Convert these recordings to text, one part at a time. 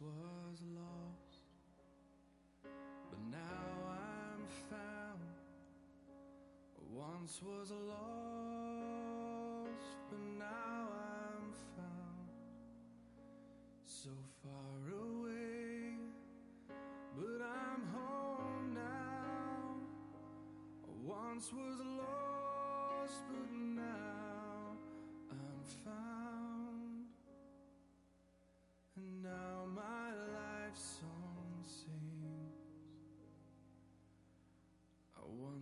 once was lost, but now I'm found. Once was lost, but now I'm found. So far away, but I'm home now. Once was lost.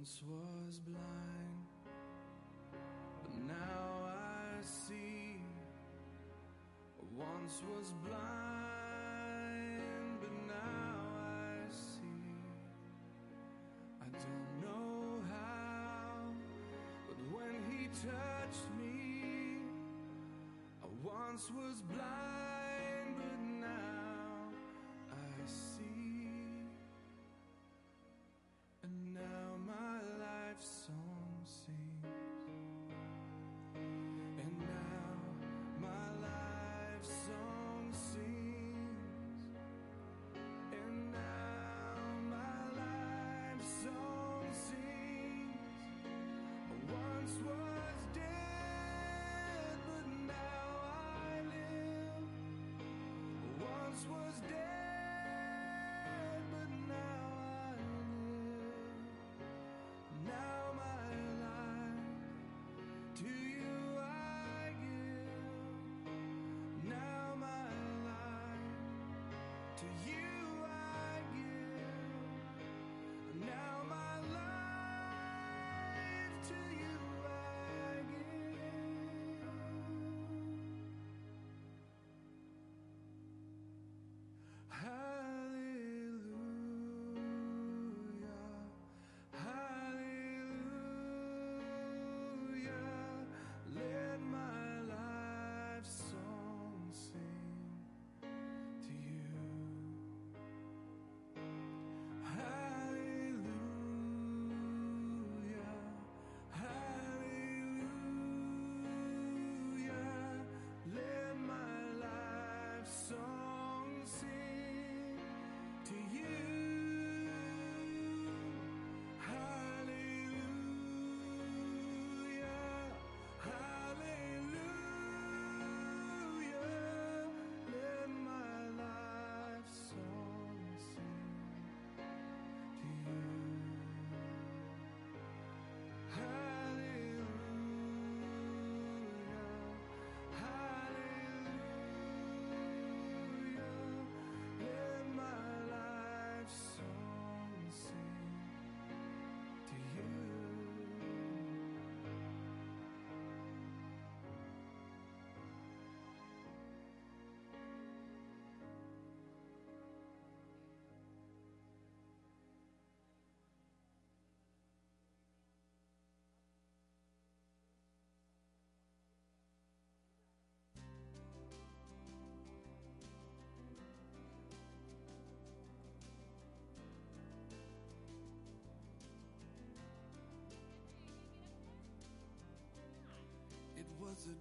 Once was blind, but now I see. I once was blind, but now I see. I don't know how, but when he touched me, I once was blind, you.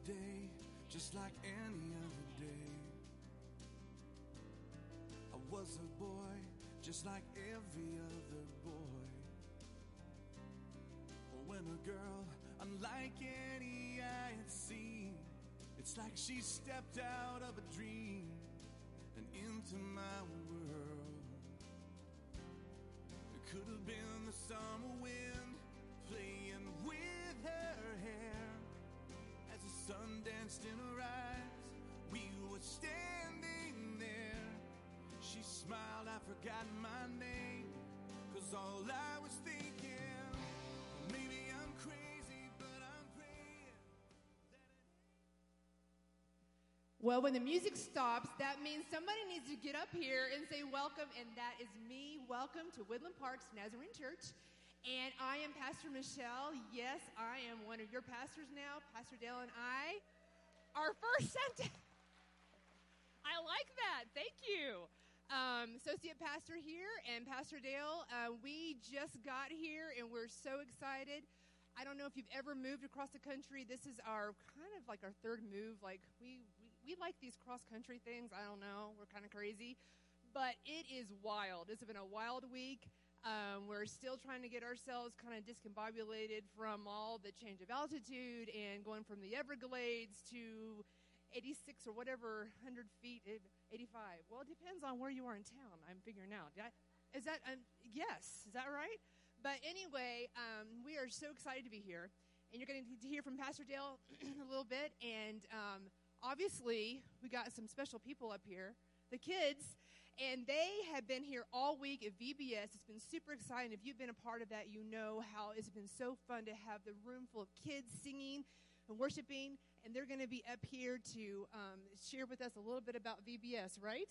Day just like any other day. I was a boy just like every other boy. When a girl, unlike any I had seen, it's like she stepped out of a dream and into my world. It could have been the summer wind sun danced in her eyes. We were standing there. She smiled, I forgot my name. Cause all I was thinking, maybe I'm crazy, but I'm praying. Well, when the music stops, that means somebody needs to get up here and say welcome, and that is me. Welcome to Woodland Parks Nazarene Church. And I am Pastor Michelle. Yes, I am one of your pastors now. Pastor Dale and I. Our first sentence. I like that. Thank you. Um, associate pastor here and Pastor Dale. Uh, we just got here and we're so excited. I don't know if you've ever moved across the country. This is our kind of like our third move. Like we we, we like these cross country things. I don't know. We're kind of crazy, but it is wild. It's been a wild week. Um, we're still trying to get ourselves kind of discombobulated from all the change of altitude and going from the Everglades to 86 or whatever 100 feet, eh, 85. Well, it depends on where you are in town. I'm figuring out. I, is that um, yes? Is that right? But anyway, um, we are so excited to be here, and you're going to hear from Pastor Dale a little bit. And um, obviously, we got some special people up here, the kids. And they have been here all week at VBS. It's been super exciting. If you've been a part of that, you know how it's been so fun to have the room full of kids singing and worshiping. And they're going to be up here to um, share with us a little bit about VBS, right?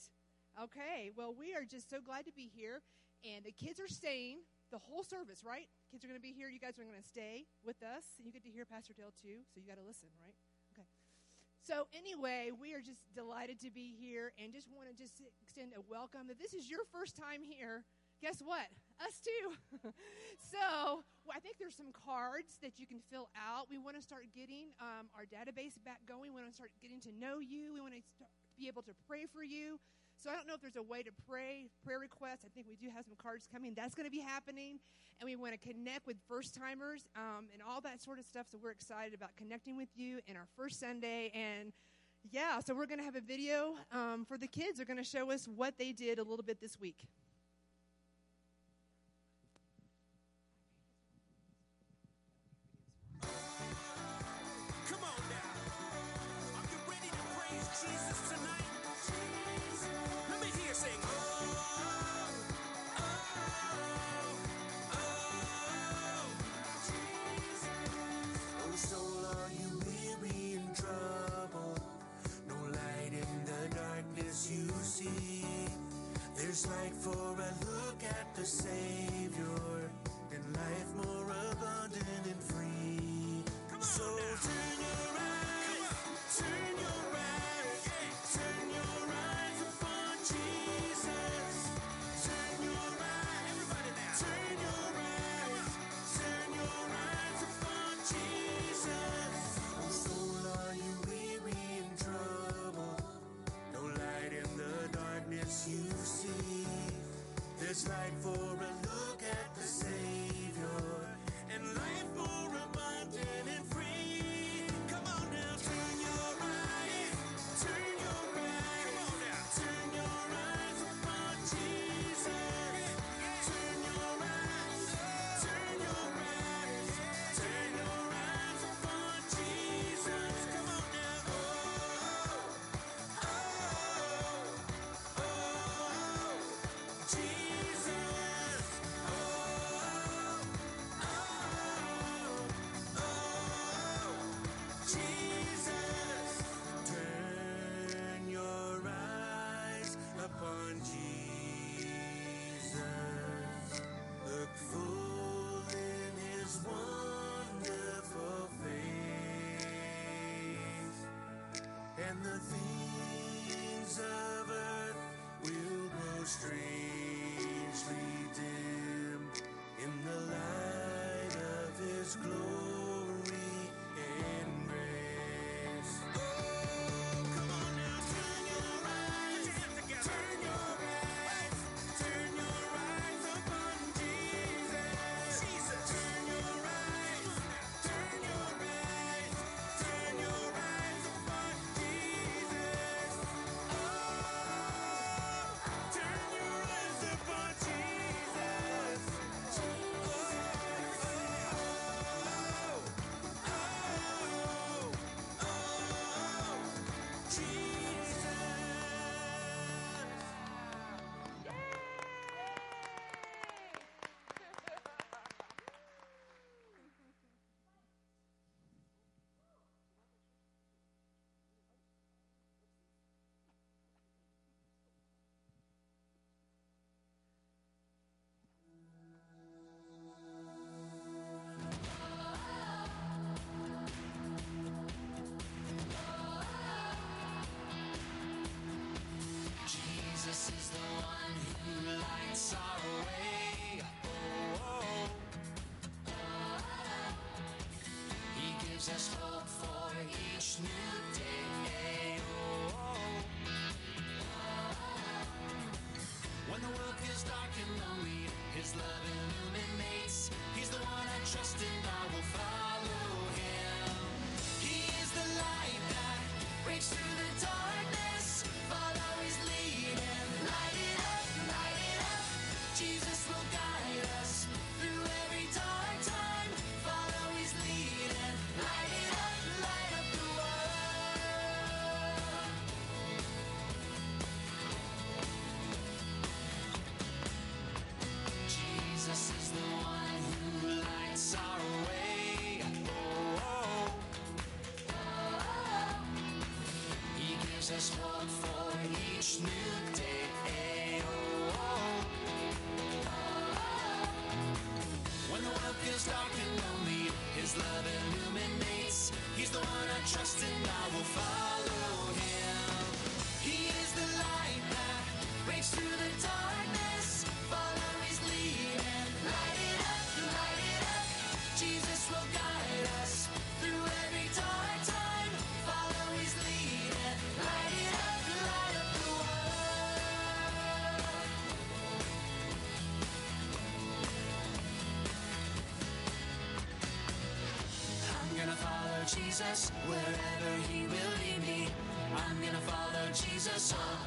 Okay. Well, we are just so glad to be here. And the kids are staying the whole service, right? Kids are going to be here. You guys are going to stay with us. You get to hear Pastor Dale too. So you got to listen, right? So anyway, we are just delighted to be here and just want to just extend a welcome. If this is your first time here, guess what? Us too. so well, I think there's some cards that you can fill out. We want to start getting um, our database back going. We want to start getting to know you. We want to be able to pray for you. So I don't know if there's a way to pray, prayer requests. I think we do have some cards coming. That's going to be happening. And we want to connect with first timers um, and all that sort of stuff. So we're excited about connecting with you in our first Sunday. And yeah, so we're going to have a video um, for the kids. They're going to show us what they did a little bit this week. And the things of earth will grow strangely dim in the light of his glory There's a hope for each new day. When the world feels dark and lonely, His love. Jesus wherever he will lead me. I'm gonna follow Jesus all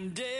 like him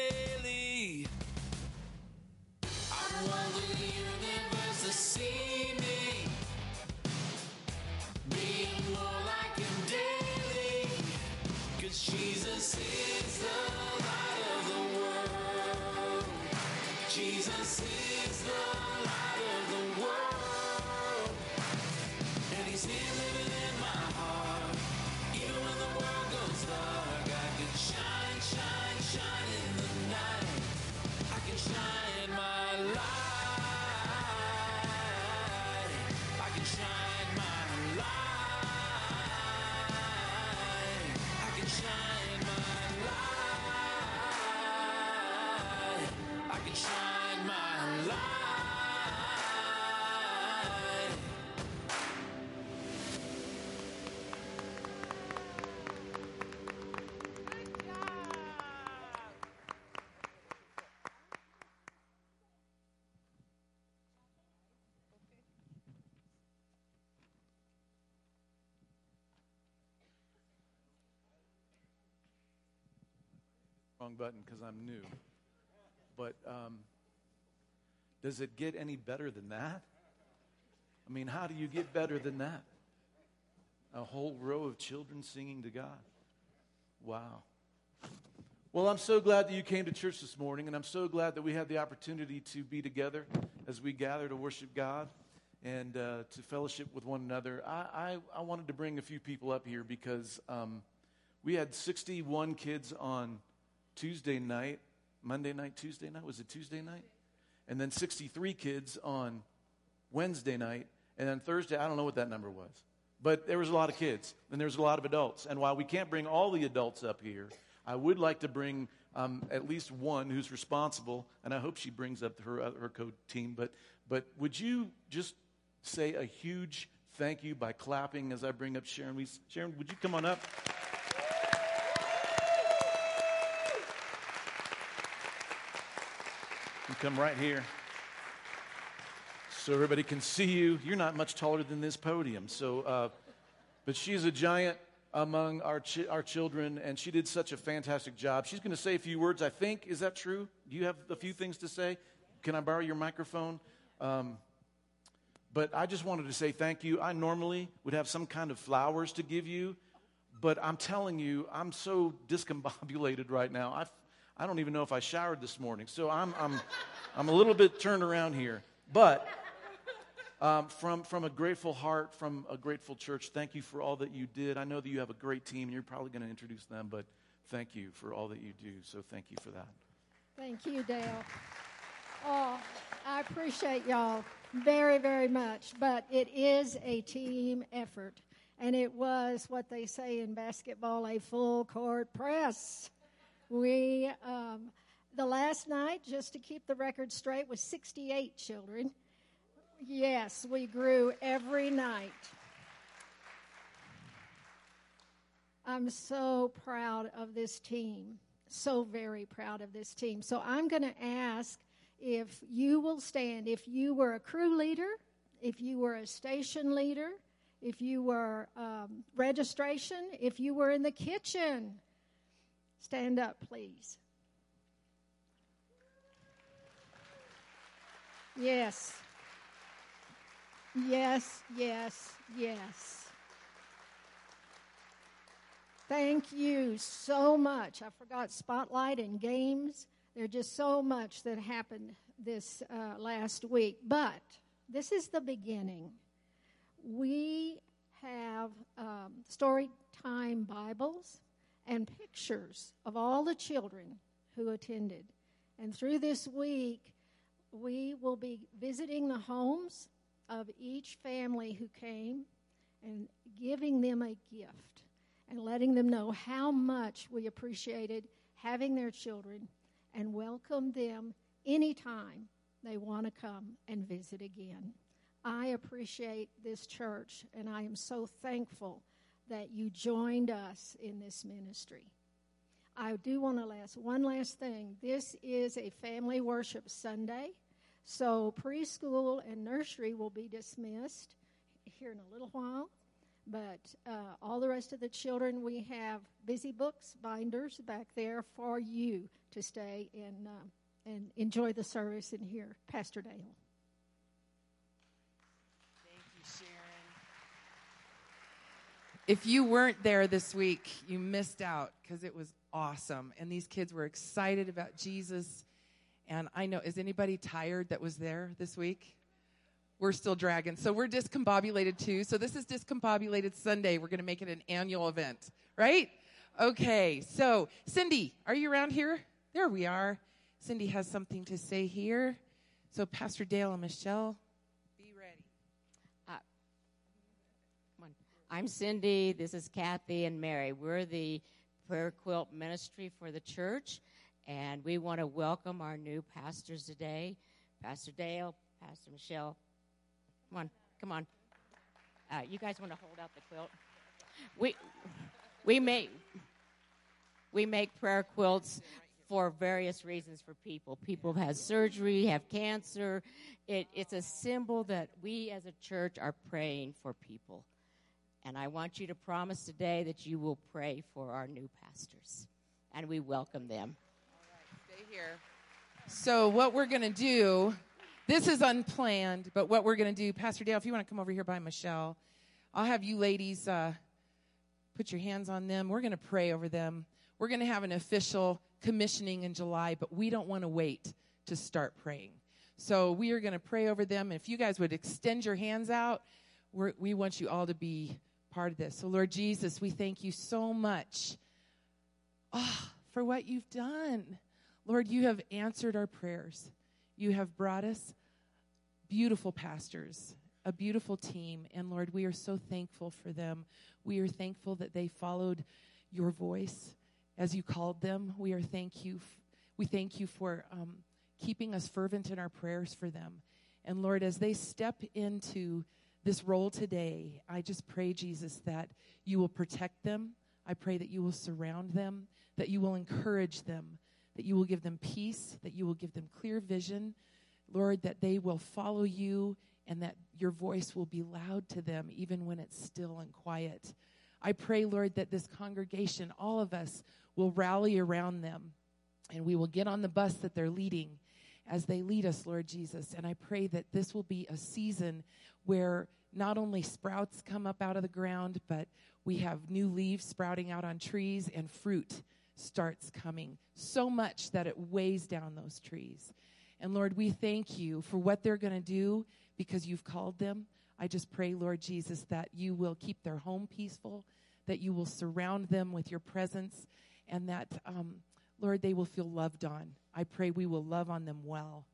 wrong button because I'm new. But um, does it get any better than that? I mean, how do you get better than that? A whole row of children singing to God. Wow. Well, I'm so glad that you came to church this morning, and I'm so glad that we had the opportunity to be together as we gather to worship God and uh, to fellowship with one another. I, I, I wanted to bring a few people up here because um, we had 61 kids on Tuesday night, Monday night, Tuesday night. Was it Tuesday night? And then 63 kids on Wednesday night. And then Thursday, I don't know what that number was. But there was a lot of kids, and there was a lot of adults. And while we can't bring all the adults up here, I would like to bring um, at least one who's responsible, and I hope she brings up her, uh, her co team. But, but would you just say a huge thank you by clapping as I bring up Sharon? We, Sharon, would you come on up? Come right here. so everybody can see you. You're not much taller than this podium. So, uh, but she's a giant among our, chi- our children, and she did such a fantastic job. She's going to say a few words, I think. Is that true? Do you have a few things to say? Can I borrow your microphone? Um, but I just wanted to say thank you. I normally would have some kind of flowers to give you, but I'm telling you, I'm so discombobulated right now. I, I don't even know if I showered this morning. So I'm, I'm, I'm a little bit turned around here. But um, from, from a grateful heart, from a grateful church, thank you for all that you did. I know that you have a great team, and you're probably going to introduce them, but thank you for all that you do. So thank you for that. Thank you, Dale. Oh, I appreciate y'all very, very much. But it is a team effort. And it was what they say in basketball a full court press. We, um, the last night, just to keep the record straight, was 68 children. Yes, we grew every night. I'm so proud of this team. So very proud of this team. So I'm going to ask if you will stand, if you were a crew leader, if you were a station leader, if you were um, registration, if you were in the kitchen, stand up, please. Yes. Yes, yes, yes. Thank you so much. I forgot spotlight and games. There's just so much that happened this uh, last week. But this is the beginning. We have um, story time Bibles and pictures of all the children who attended. And through this week, we will be visiting the homes of each family who came and giving them a gift and letting them know how much we appreciated having their children and welcome them anytime they want to come and visit again. I appreciate this church and I am so thankful that you joined us in this ministry. I do want to ask one last thing. This is a family worship Sunday, so preschool and nursery will be dismissed here in a little while. But uh, all the rest of the children, we have busy books, binders back there for you to stay and, uh, and enjoy the service and hear Pastor Dale. Thank you, Sharon. If you weren't there this week, you missed out because it was awesome. And these kids were excited about Jesus. And I know, is anybody tired that was there this week? we're still dragging. So we're discombobulated too. So this is Discombobulated Sunday. We're going to make it an annual event, right? Okay. So Cindy, are you around here? There we are. Cindy has something to say here. So Pastor Dale and Michelle, I'm Cindy. This is Kathy and Mary. We're the prayer quilt ministry for the church, and we want to welcome our new pastors today, Pastor Dale, Pastor Michelle, Come on, come on. Uh, you guys want to hold out the quilt? We we make we make prayer quilts for various reasons for people. People have had surgery, have cancer. It, it's a symbol that we as a church are praying for people. And I want you to promise today that you will pray for our new pastors. And we welcome them. All right, stay here. So, what we're going to do this is unplanned, but what we're going to do, Pastor Dale, if you want to come over here by Michelle, I'll have you ladies uh, put your hands on them. We're going to pray over them. We're going to have an official commissioning in July, but we don't want to wait to start praying. So we are going to pray over them. And if you guys would extend your hands out, we want you all to be part of this. So, Lord Jesus, we thank you so much oh, for what you've done. Lord, you have answered our prayers. You have brought us beautiful pastors, a beautiful team. And Lord, we are so thankful for them. We are thankful that they followed your voice as you called them. We are thank you. F- we thank you for um, keeping us fervent in our prayers for them. And Lord, as they step into this role today, I just pray, Jesus, that you will protect them. I pray that you will surround them, that you will encourage them, that you will give them peace, that you will give them clear vision, Lord, that they will follow you and that your voice will be loud to them even when it's still and quiet. I pray, Lord, that this congregation, all of us, will rally around them and we will get on the bus that they're leading as they lead us, Lord Jesus. And I pray that this will be a season where not only sprouts come up out of the ground, but we have new leaves sprouting out on trees and fruit starts coming so much that it weighs down those trees. And Lord, we thank you for what they're going to do because you've called them. I just pray, Lord Jesus, that you will keep their home peaceful, that you will surround them with your presence, and that, um, Lord, they will feel loved on. I pray we will love on them well.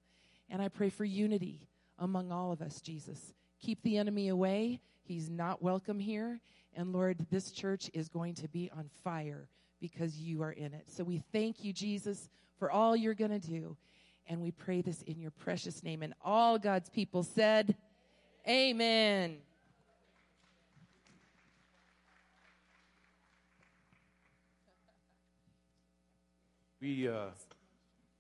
And I pray for unity among all of us, Jesus. Keep the enemy away. He's not welcome here. And Lord, this church is going to be on fire because you are in it. So we thank you, Jesus, for all you're going to do. And we pray this in your precious name. And all God's people said, Amen. We, uh,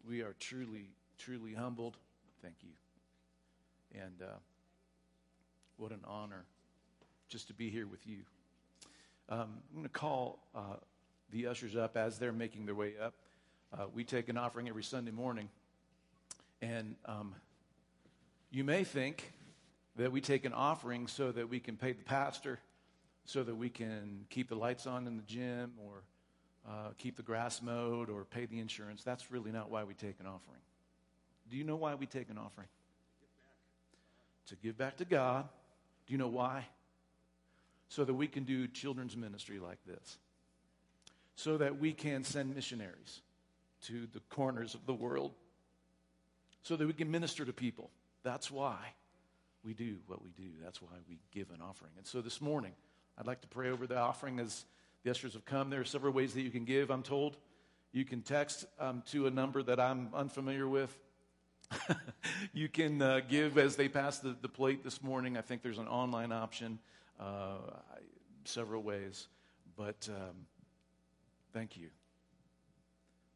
we are truly, truly humbled. Thank you. And uh, what an honor just to be here with you. Um, I'm going to call uh, the ushers up as they're making their way up. Uh, we take an offering every Sunday morning. And um, you may think that we take an offering so that we can pay the pastor, so that we can keep the lights on in the gym, or uh, keep the grass mowed, or pay the insurance. That's really not why we take an offering. Do you know why we take an offering? To give back to God. Do you know why? So that we can do children's ministry like this. So that we can send missionaries to the corners of the world so that we can minister to people. That's why we do what we do. That's why we give an offering. And so this morning, I'd like to pray over the offering as the ushers have come. There are several ways that you can give, I'm told. You can text um, to a number that I'm unfamiliar with. you can uh, give as they pass the, the plate this morning. I think there's an online option, uh, several ways. But um, thank you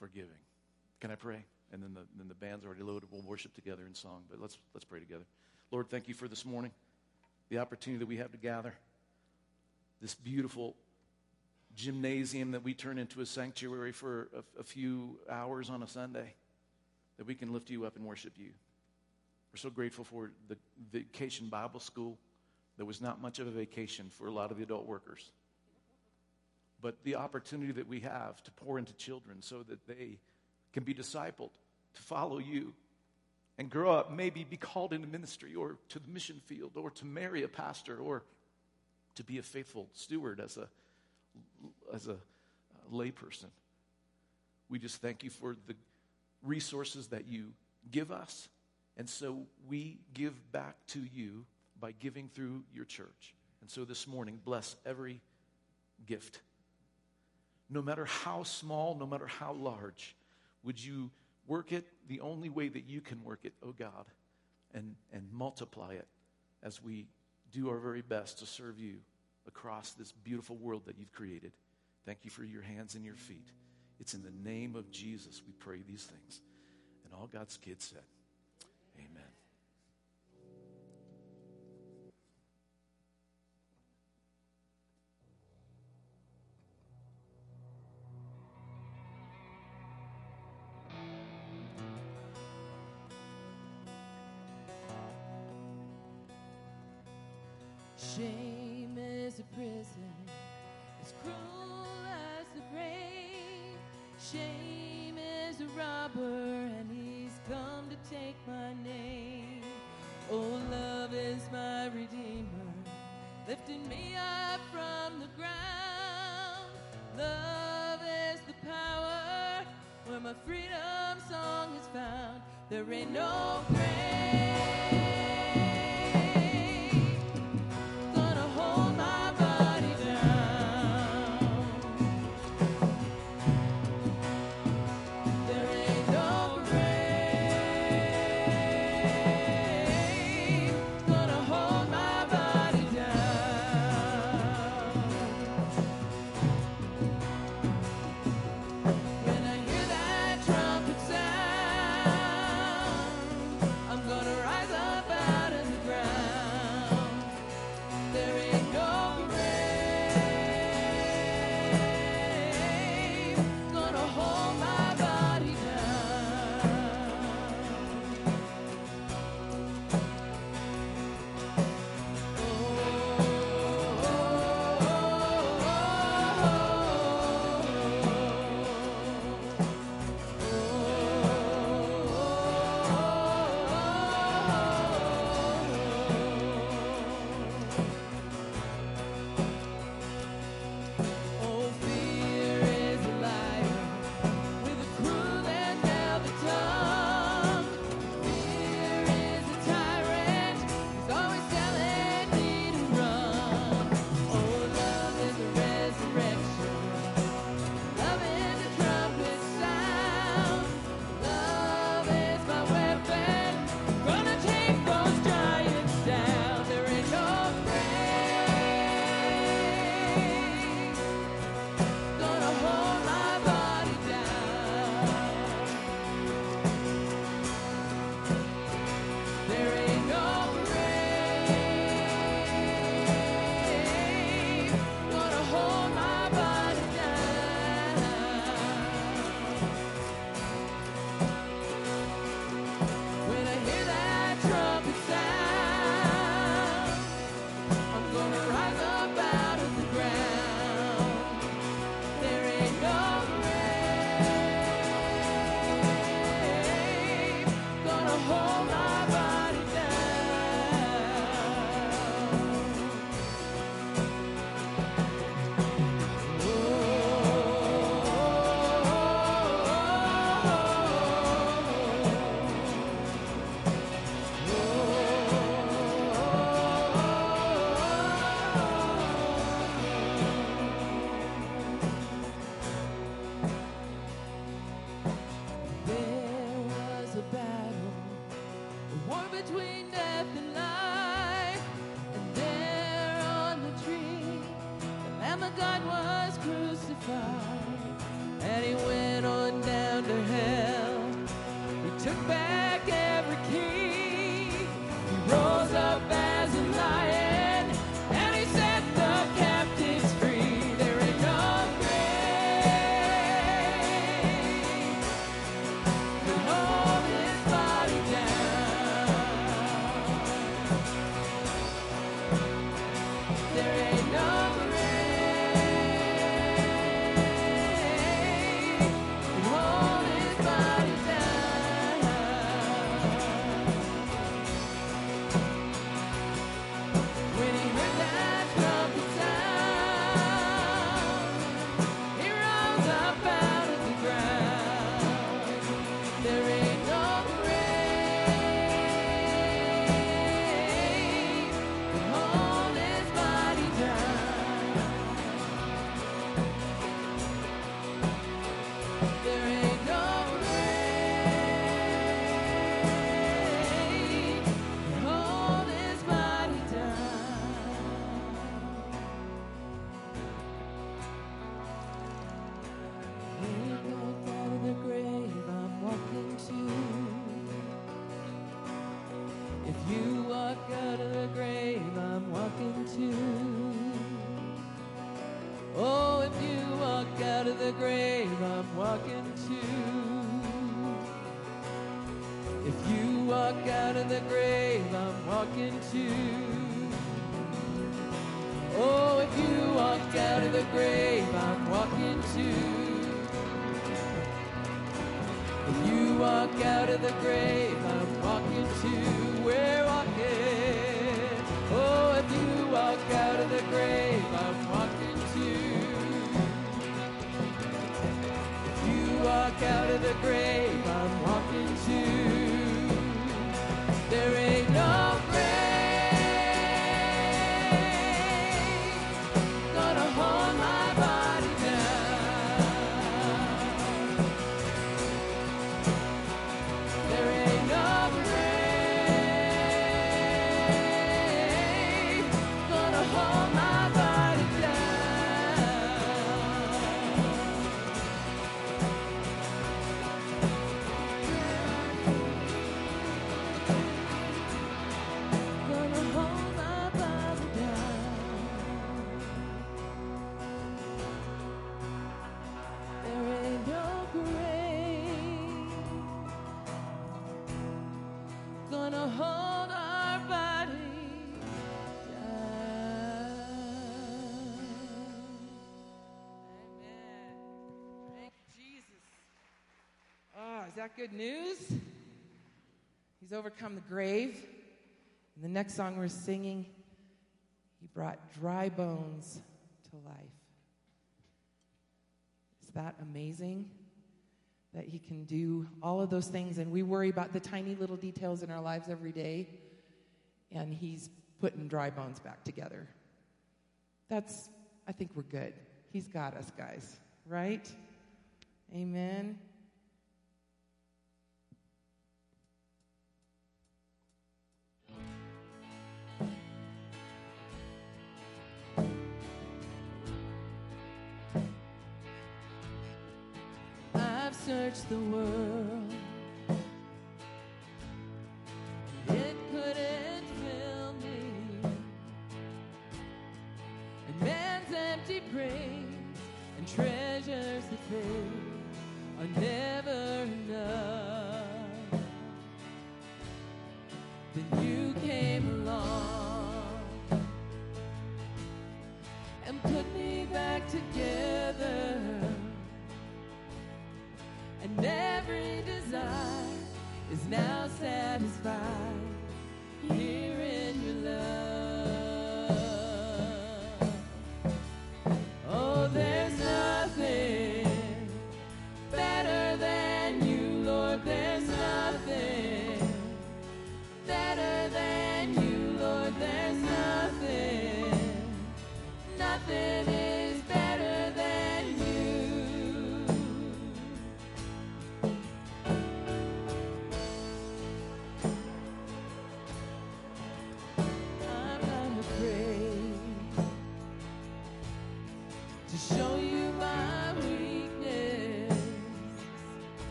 for giving. Can I pray? and then the, then the band's already loaded. We'll worship together in song, but let's, let's pray together. Lord, thank you for this morning, the opportunity that we have to gather, this beautiful gymnasium that we turn into a sanctuary for a, a few hours on a Sunday, that we can lift you up and worship you. We're so grateful for the vacation Bible school. There was not much of a vacation for a lot of the adult workers. But the opportunity that we have to pour into children so that they can be discipled to follow you and grow up, maybe be called into ministry or to the mission field or to marry a pastor or to be a faithful steward as a, as a layperson. We just thank you for the resources that you give us. And so we give back to you by giving through your church. And so this morning, bless every gift. No matter how small, no matter how large, would you Work it the only way that you can work it, oh God, and, and multiply it as we do our very best to serve you across this beautiful world that you've created. Thank you for your hands and your feet. It's in the name of Jesus we pray these things. And all God's kids said, Amen. Shame a prison as cruel as the grave. Shame is a robber, and he's come to take my name. Oh, love is my redeemer, lifting me up from the ground. Love is the power where my freedom song is found. There ain't no grave. I'm walking too. Oh, if you walk out of the grave, I'm walking too. If you walk out of the grave, I'm walking too. We're walking. Oh, if you walk out of the grave, I'm walking too. If you walk out of the grave, I'm walking too. There ain't no that good news? He's overcome the grave. And the next song we're singing, he brought dry bones to life. Is that amazing? That he can do all of those things, and we worry about the tiny little details in our lives every day, and he's putting dry bones back together. That's, I think we're good. He's got us, guys, right? Amen. I've the world. It couldn't fill me. And man's empty praise and treasures that fade are never enough. Then you came along and put me back together. Is now satisfied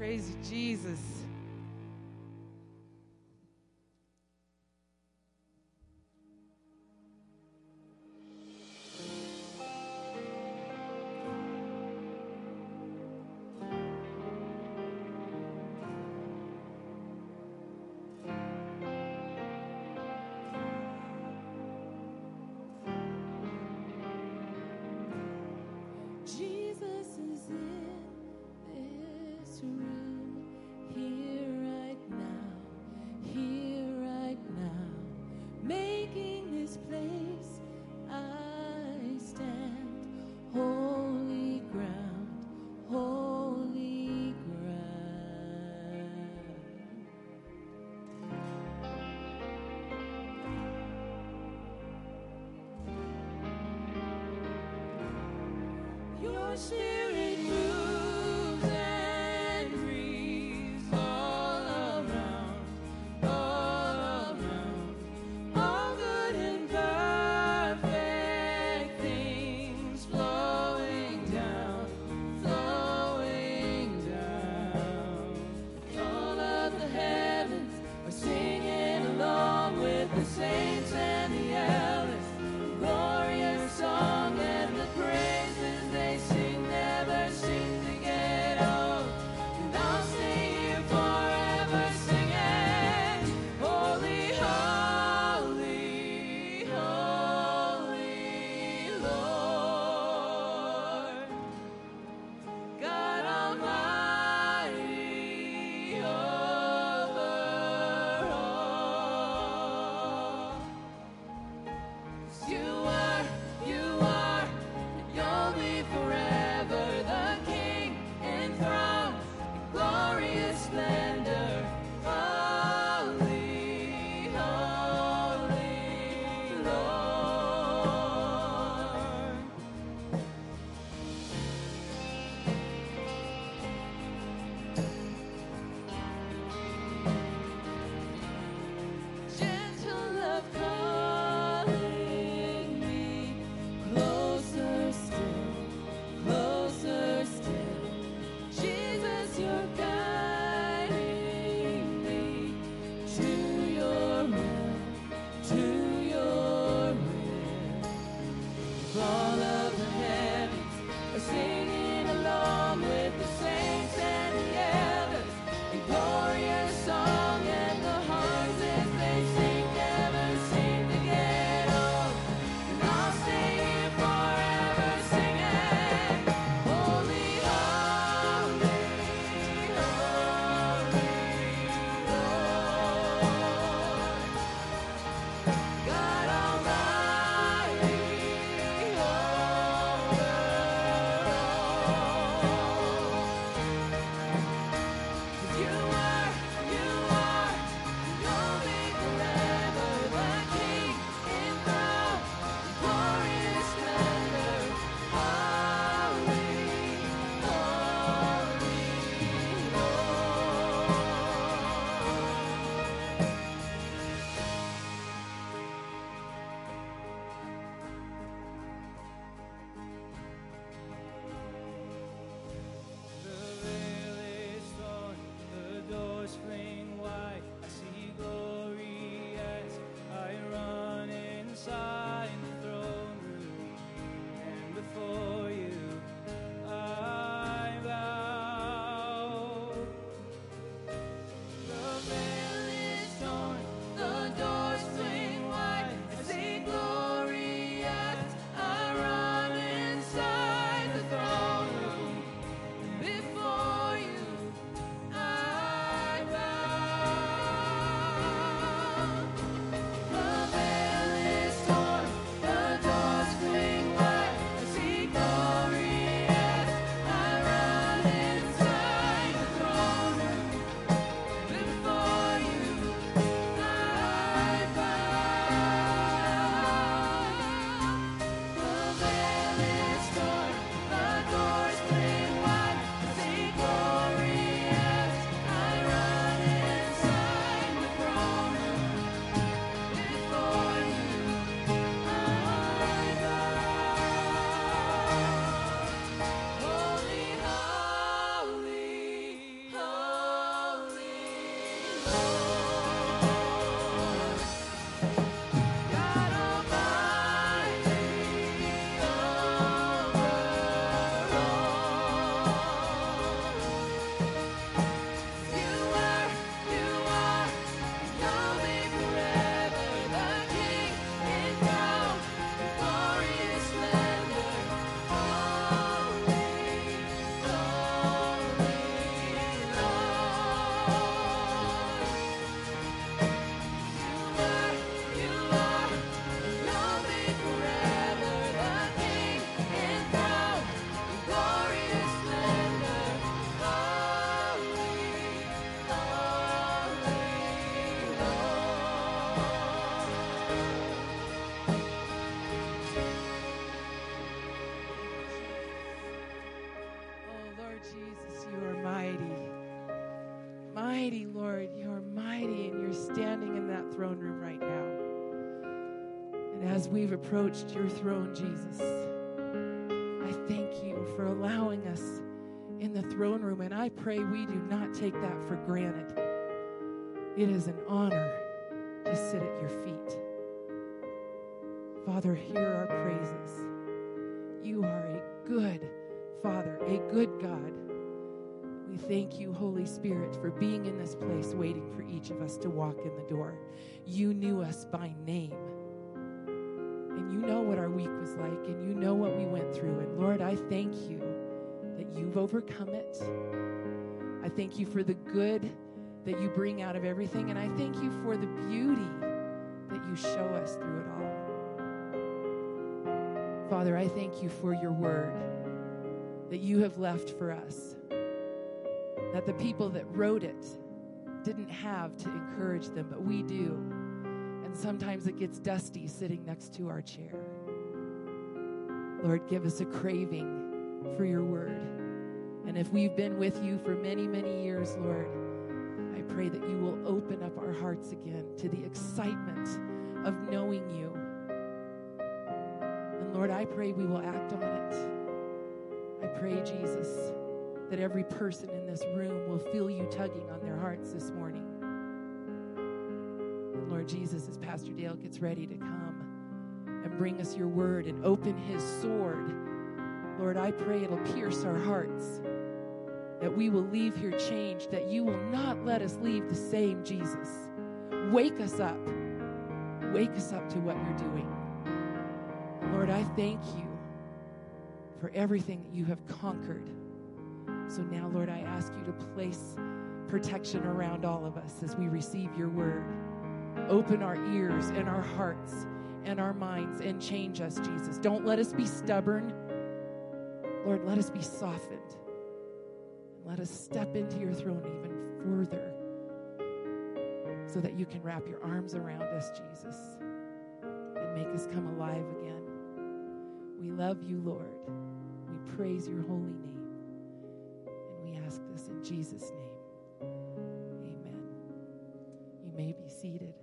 Praise. Jesus Your we've approached your throne, Jesus, I thank you for allowing us in the throne room. And I pray we do not take that for granted. It is an honor to sit at your feet. Father, hear our praises. You are a good Father, a good God. We thank you, Holy Spirit, for being in this place, waiting for each of us to walk in the door. You knew us by name. And you know what our week was like, and you know what we went through. And Lord, I thank you that you've overcome it. I thank you for the good that you bring out of everything, and I thank you for the beauty that you show us through it all. Father, I thank you for your word that you have left for us, that the people that wrote it didn't have to encourage them, but we do. And sometimes it gets dusty sitting next to our chair. Lord, give us a craving for your word. And if we've been with you for many, many years, Lord, I pray that you will open up our hearts again to the excitement of knowing you. And Lord, I pray we will act on it. I pray, Jesus, that every person in this room will feel you tugging on their hearts this morning. Lord Jesus, as Pastor Dale gets ready to come and bring us your word and open his sword, Lord, I pray it'll pierce our hearts, that we will leave here changed, that you will not let us leave the same, Jesus. Wake us up. Wake us up to what you're doing. Lord, I thank you for everything that you have conquered. So now, Lord, I ask you to place protection around all of us as we receive your word. Open our ears and our hearts and our minds and change us, Jesus. Don't let us be stubborn. Lord, let us be softened. And let us step into your throne even further so that you can wrap your arms around us, Jesus, and make us come alive again. We love you, Lord. We praise your holy name. And we ask this in Jesus' name. Amen. You may be seated.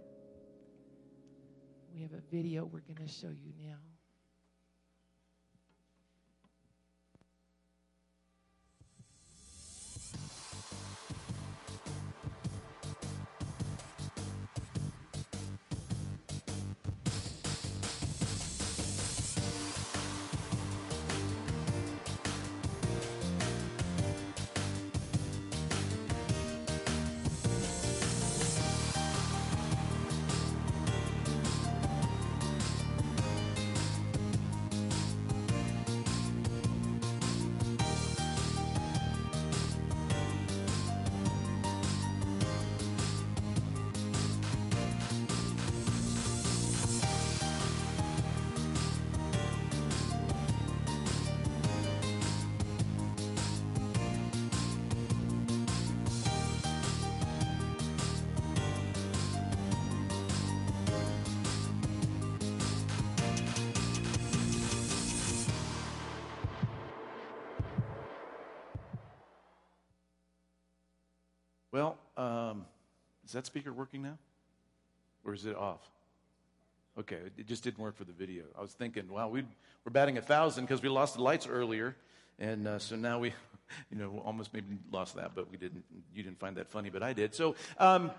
We have a video we're going to show you now. That speaker working now? Or is it off? Okay, it just didn't work for the video. I was thinking, wow, we we're batting a thousand because we lost the lights earlier, and uh, so now we, you know, almost maybe lost that, but we didn't. You didn't find that funny, but I did. So. Um,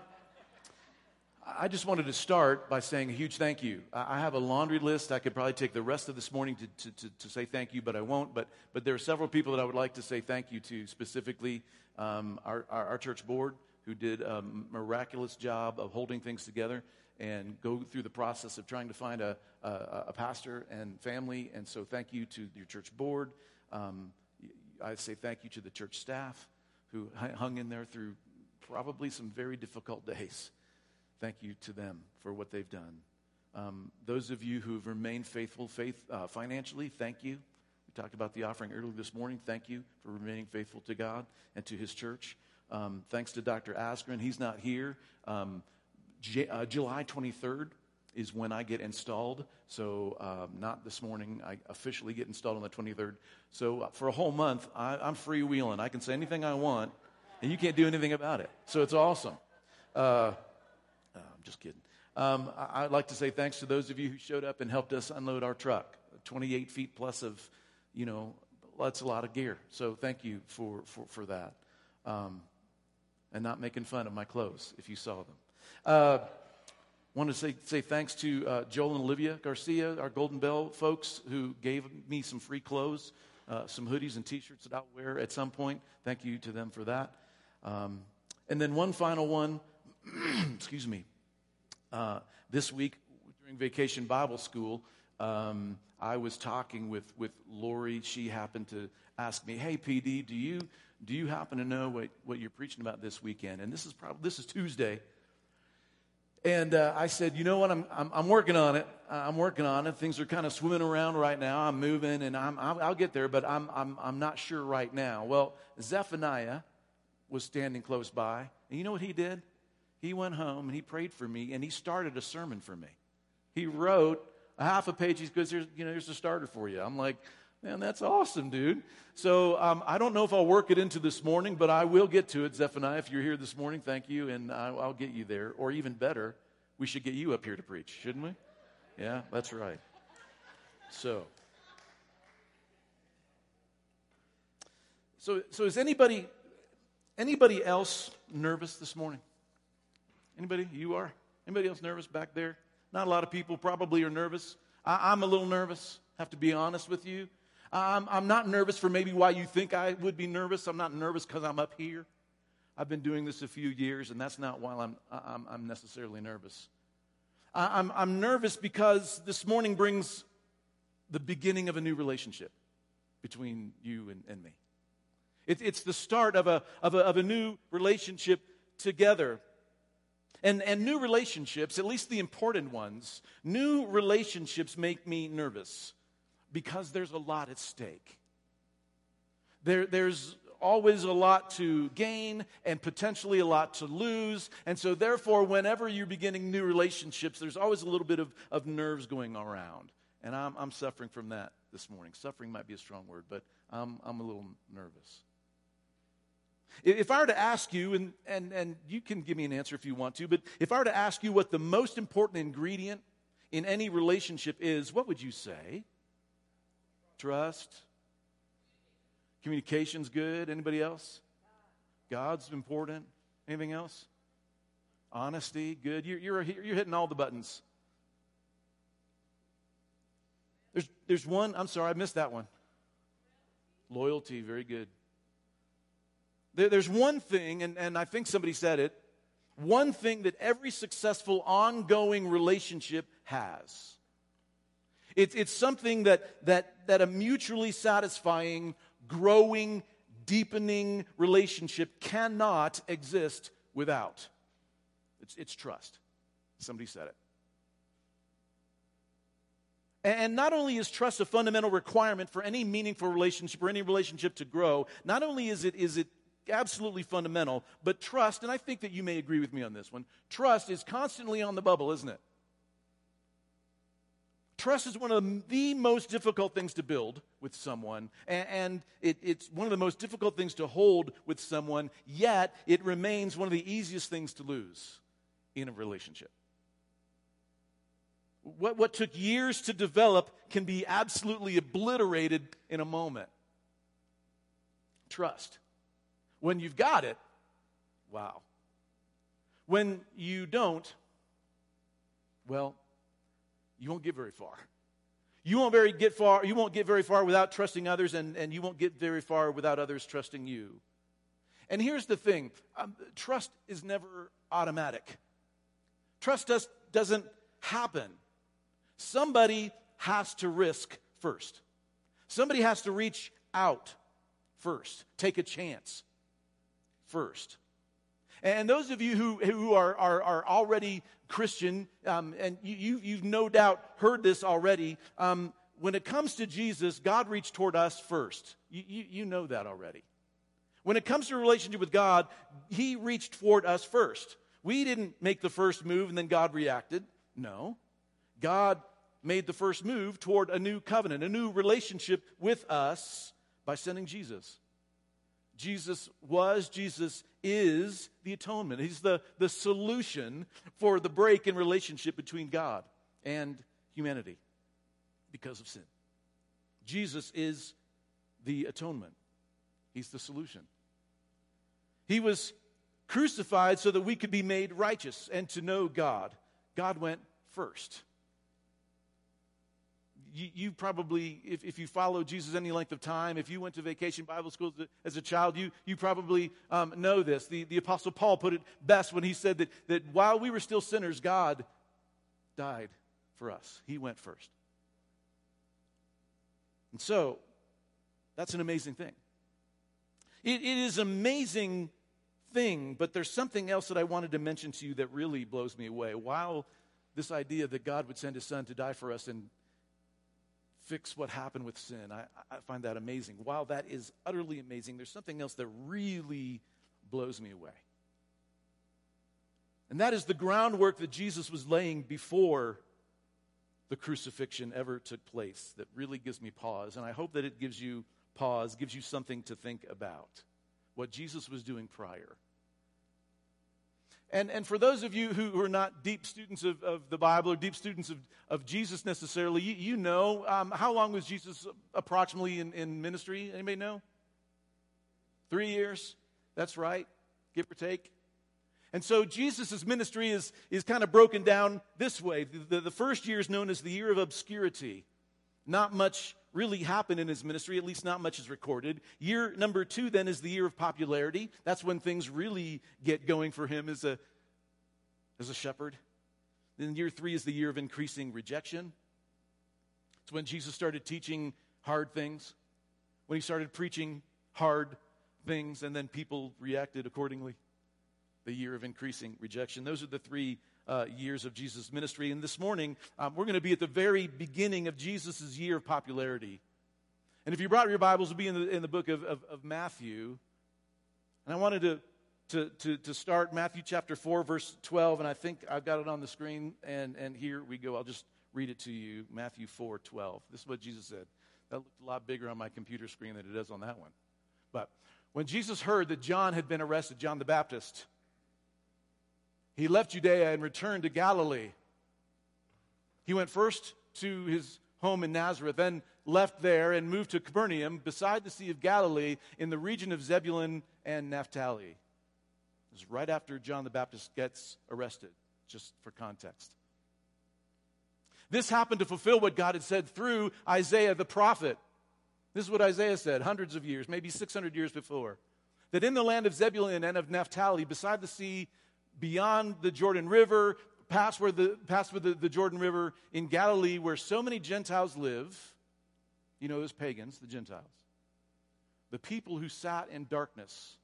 I just wanted to start by saying a huge thank you. I have a laundry list. I could probably take the rest of this morning to, to, to, to say thank you, but I won't. But, but there are several people that I would like to say thank you to, specifically um, our, our, our church board, who did a miraculous job of holding things together and go through the process of trying to find a, a, a pastor and family. And so, thank you to your church board. Um, I say thank you to the church staff who hung in there through probably some very difficult days. Thank you to them for what they've done. Um, those of you who have remained faithful faith, uh, financially, thank you. We talked about the offering earlier this morning. Thank you for remaining faithful to God and to His church. Um, thanks to Dr. Askren. He's not here. Um, J- uh, July 23rd is when I get installed. So, um, not this morning. I officially get installed on the 23rd. So, uh, for a whole month, I, I'm freewheeling. I can say anything I want, and you can't do anything about it. So, it's awesome. Uh, I'm just kidding. Um, I, I'd like to say thanks to those of you who showed up and helped us unload our truck. 28 feet plus of, you know, that's a lot of gear. So thank you for, for, for that. Um, and not making fun of my clothes if you saw them. Uh, want to say, say thanks to uh, Joel and Olivia Garcia, our Golden Bell folks, who gave me some free clothes, uh, some hoodies and t shirts that I'll wear at some point. Thank you to them for that. Um, and then one final one, excuse me. Uh, this week during vacation Bible school, um, I was talking with, with Lori. She happened to ask me, Hey, PD, do you, do you happen to know what, what you're preaching about this weekend? And this is probably, this is Tuesday. And uh, I said, you know what? I'm, I'm, I'm, working on it. I'm working on it. Things are kind of swimming around right now. I'm moving and I'm, I'll, I'll get there, but I'm, I'm, I'm not sure right now. Well, Zephaniah was standing close by. And you know what he did? He went home and he prayed for me and he started a sermon for me. He wrote a half a page. He goes, here's, you know, here's a starter for you. I'm like, man, that's awesome, dude. So um, I don't know if I'll work it into this morning, but I will get to it, Zephaniah. If you're here this morning, thank you, and I'll, get you there. Or even better, we should get you up here to preach, shouldn't we? Yeah, that's right. So, so, so is anybody anybody else nervous this morning? Anybody? You are? Anybody else nervous back there? Not a lot of people probably are nervous. I, I'm a little nervous. Have to be honest with you. I'm, I'm not nervous for maybe why you think I would be nervous. I'm not nervous because I'm up here. I've been doing this a few years, and that's not why I'm, I'm, I'm necessarily nervous. I, I'm, I'm nervous because this morning brings the beginning of a new relationship between you and, and me. It, it's the start of a, of, a, of a new relationship together. And, and new relationships, at least the important ones, new relationships make me nervous because there's a lot at stake. There, there's always a lot to gain and potentially a lot to lose. And so, therefore, whenever you're beginning new relationships, there's always a little bit of, of nerves going around. And I'm, I'm suffering from that this morning. Suffering might be a strong word, but I'm, I'm a little nervous. If I were to ask you, and, and, and you can give me an answer if you want to, but if I were to ask you what the most important ingredient in any relationship is, what would you say? Trust. Communication's good. Anybody else? God's important. Anything else? Honesty, good. You're, you're, you're hitting all the buttons. There's, there's one, I'm sorry, I missed that one. Loyalty, very good. There, there's one thing, and, and I think somebody said it, one thing that every successful ongoing relationship has. It's, it's something that, that, that a mutually satisfying, growing, deepening relationship cannot exist without. It's, it's trust. Somebody said it. And not only is trust a fundamental requirement for any meaningful relationship or any relationship to grow, not only is it, is it absolutely fundamental, but trust, and I think that you may agree with me on this one, trust is constantly on the bubble, isn't it? Trust is one of the most difficult things to build with someone, and it, it's one of the most difficult things to hold with someone, yet it remains one of the easiest things to lose in a relationship. What, what took years to develop can be absolutely obliterated in a moment. Trust. When you've got it, wow. When you don't, well, you won't get very far. You won't very get far, you won't get very far without trusting others, and, and you won't get very far without others trusting you. And here's the thing um, trust is never automatic. Trust does, doesn't happen. Somebody has to risk first. Somebody has to reach out first, take a chance first. And those of you who, who are, are, are already Christian, um, and you, you, have no doubt heard this already, um, when it comes to Jesus, God reached toward us first. You, you, you know that already. When it comes to a relationship with God, He reached toward us first. We didn't make the first move and then God reacted. No. God made the first move toward a new covenant, a new relationship with us by sending Jesus. Jesus was, Jesus is the atonement. He's the, the solution for the break in relationship between God and humanity because of sin. Jesus is the atonement, He's the solution. He was crucified so that we could be made righteous and to know God. God went first. You, you, probably, if, if you follow Jesus any length of time, if you went to vacation Bible school as a, child, you, you probably um, know this. The, the Apostle Paul put it best when he said that, that while we were still sinners, God died for us. He went first. And so, that's an amazing thing. It, it is amazing thing, but there's something else that I wanted to mention to you that really blows me away. While this idea that God would send his son to die for us and fix what happened with sin, I, I find that amazing. While that is utterly amazing, there's something else that really blows me away. And that is the groundwork that Jesus was laying before the crucifixion ever took place that really gives me pause. And I hope that it gives you pause, gives you something to think about what Jesus was doing prior. And, and for those of you who, are not deep students of, of the Bible or deep students of, of Jesus necessarily, you, you know um, how long was Jesus approximately in, in ministry? Anybody know? Three years? That's right, give or take. And so Jesus' ministry is, is kind of broken down this way. The, the, the first year is known as the year of obscurity. Not much really happened in his ministry, at least not much is recorded. Year number two, then, is the year of popularity. That's when things really get going for him as a, as a shepherd. Then year three is the year of increasing rejection. It's when Jesus started teaching hard things, when he started preaching hard things, and then people reacted accordingly. The year of increasing rejection. Those are the three uh, years of Jesus' ministry. And this morning, um, we're going to be at the very beginning of Jesus' year of popularity. And if you brought your Bibles, we'll be in the, in the book of, of, of Matthew. And I wanted to, to, to, to start Matthew chapter 4, verse 12. And I think I've got it on the screen. And, and here we go. I'll just read it to you Matthew 4, 12. This is what Jesus said. That looked a lot bigger on my computer screen than it does on that one. But when Jesus heard that John had been arrested, John the Baptist, he left Judea and returned to Galilee. He went first to his home in Nazareth, then left there and moved to Capernaum beside the Sea of Galilee in the region of Zebulun and Naphtali. It was right after John the Baptist gets arrested, just for context. This happened to fulfill what God had said through Isaiah the prophet. This is what Isaiah said hundreds of years, maybe 600 years before. That in the land of Zebulun and of Naphtali, beside the sea beyond the Jordan River, past where the past where the, the Jordan River in Galilee, where so many Gentiles live. You know, those pagans, the Gentiles. The people who sat in darkness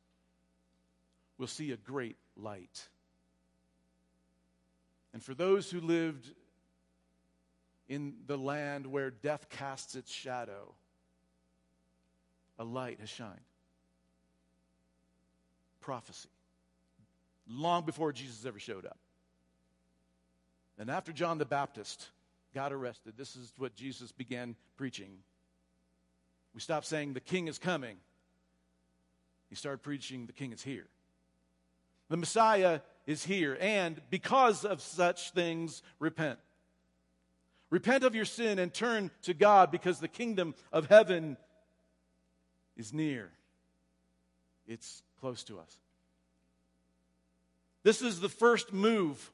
will see a great light. And for those who lived in the land where death casts its shadow, a light has shined. Prophecy long before Jesus ever showed up. And after John the Baptist got arrested, this is what Jesus began preaching. We stopped saying, The king is coming. He started preaching, The king is here. The Messiah is here, and because of such things, repent. Repent of your sin and turn to God because the kingdom of heaven is near. It's close to us. This is the first move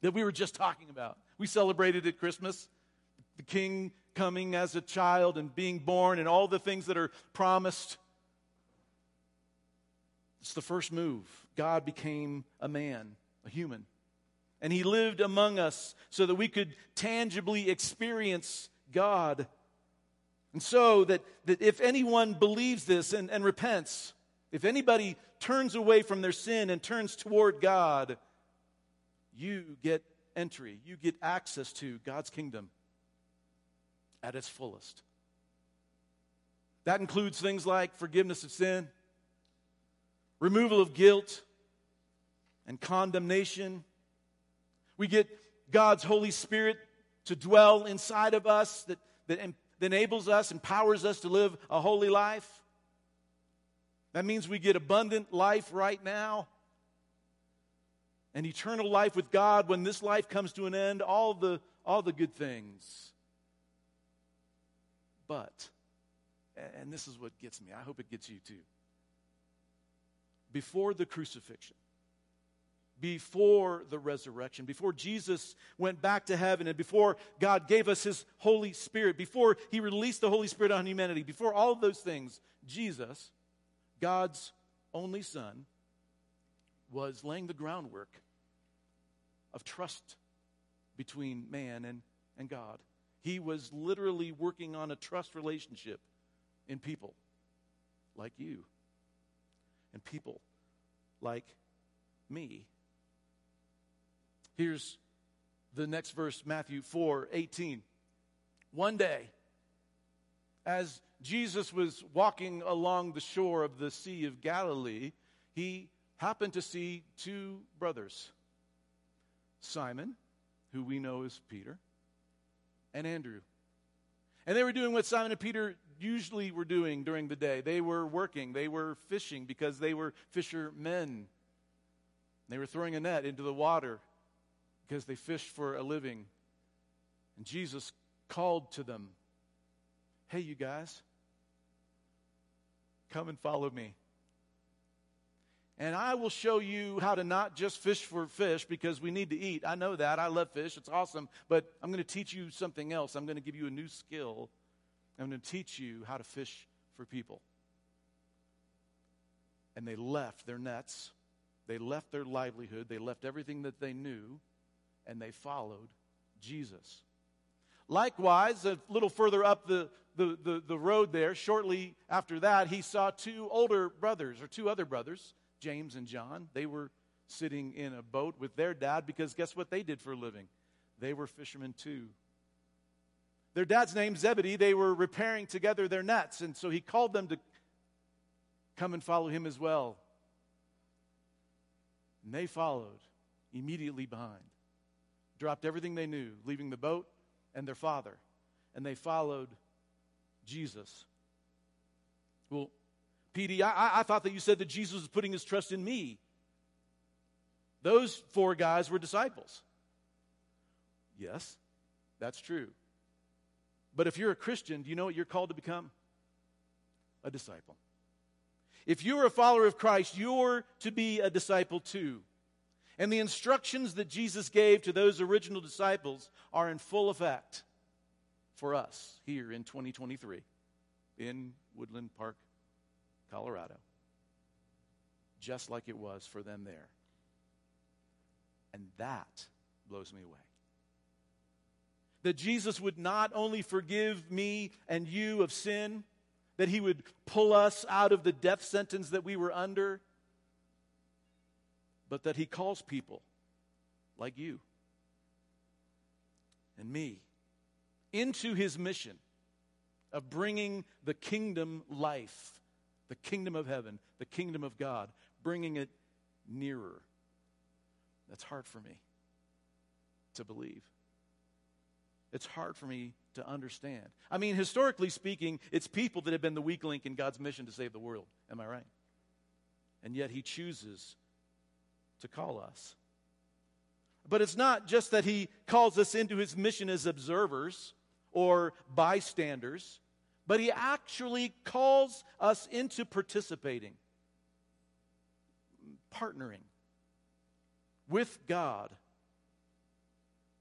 that we were just talking about. We celebrated at Christmas the king coming as a child and being born and all the things that are promised. It's the first move. God became a man, a human. And he lived among us so that we could tangibly experience God. And so that, that if anyone believes this and, and repents, if anybody turns away from their sin and turns toward God, you get entry, you get access to God's kingdom at its fullest. That includes things like forgiveness of sin, removal of guilt and condemnation. We get God's Holy Spirit to dwell inside of us that, that, that enables us, empowers us to live a holy life. That means we get abundant life right now and eternal life with God when this life comes to an end, all the, all the good things. But, and this is what gets me, I hope it gets you too. Before the crucifixion, before the resurrection, before Jesus went back to heaven, and before God gave us His Holy Spirit, before He released the Holy Spirit on humanity, before all of those things, Jesus, God's only Son, was laying the groundwork of trust between man and, and God. He was literally working on a trust relationship in people like you and people like me. Here's the next verse, Matthew 4 18. One day, as Jesus was walking along the shore of the Sea of Galilee, he happened to see two brothers Simon, who we know as Peter, and Andrew. And they were doing what Simon and Peter usually were doing during the day. They were working, they were fishing because they were fishermen. They were throwing a net into the water because they fished for a living. And Jesus called to them, Hey, you guys, come and follow me. And I will show you how to not just fish for fish because we need to eat. I know that. I love fish. It's awesome. But I'm going to teach you something else. I'm going to give you a new skill. I'm going to teach you how to fish for people. And they left their nets, they left their livelihood, they left everything that they knew, and they followed Jesus. Likewise, a little further up the, the, the, the, road there, shortly after that, he saw two older brothers, or two other brothers, James and John. They were sitting in a boat with their dad because guess what they did for a living? They were fishermen too. Their dad's name, Zebedee, they were repairing together their nets, and so he called them to come and follow him as well. And they followed immediately behind, dropped everything they knew, leaving the boat and their father, and they followed Jesus. Well, PD, I, I thought that you said that Jesus was putting his trust in me. Those four guys were disciples. Yes, that's true. But if you're a Christian, do you know what you're called to become? A disciple. If you're a follower of Christ, you're to be a disciple too. And the instructions that Jesus gave to those original disciples are in full effect for us here in 2023 in Woodland Park, Colorado, just like it was for them there. And that blows me away. That Jesus would not only forgive me and you of sin, that he would pull us out of the death sentence that we were under, but that he calls people like you and me into his mission of bringing the kingdom life the kingdom of heaven, the kingdom of God, bringing it nearer. That's hard for me to believe. It's hard for me to understand. I mean, historically speaking, it's people that have been the weak link in God's mission to save the world. Am I right? And yet He chooses to call us. But it's not just that He calls us into His mission as observers or bystanders but he actually calls us into participating, partnering with God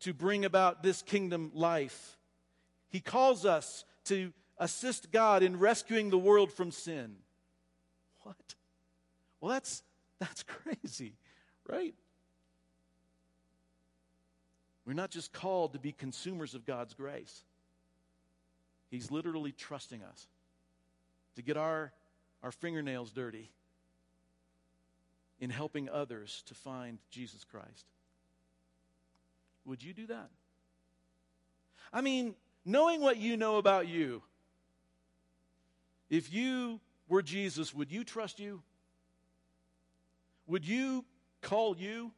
to bring about this kingdom life. He calls us to assist God in rescuing the world from sin. What? Well, that's that's crazy, right? We're not just called to be consumers of God's grace. He's literally trusting us to get our, our fingernails dirty in helping others to find Jesus Christ. Would you do that? I mean, knowing what you know about you, if you were Jesus, would you trust you? Would you call you?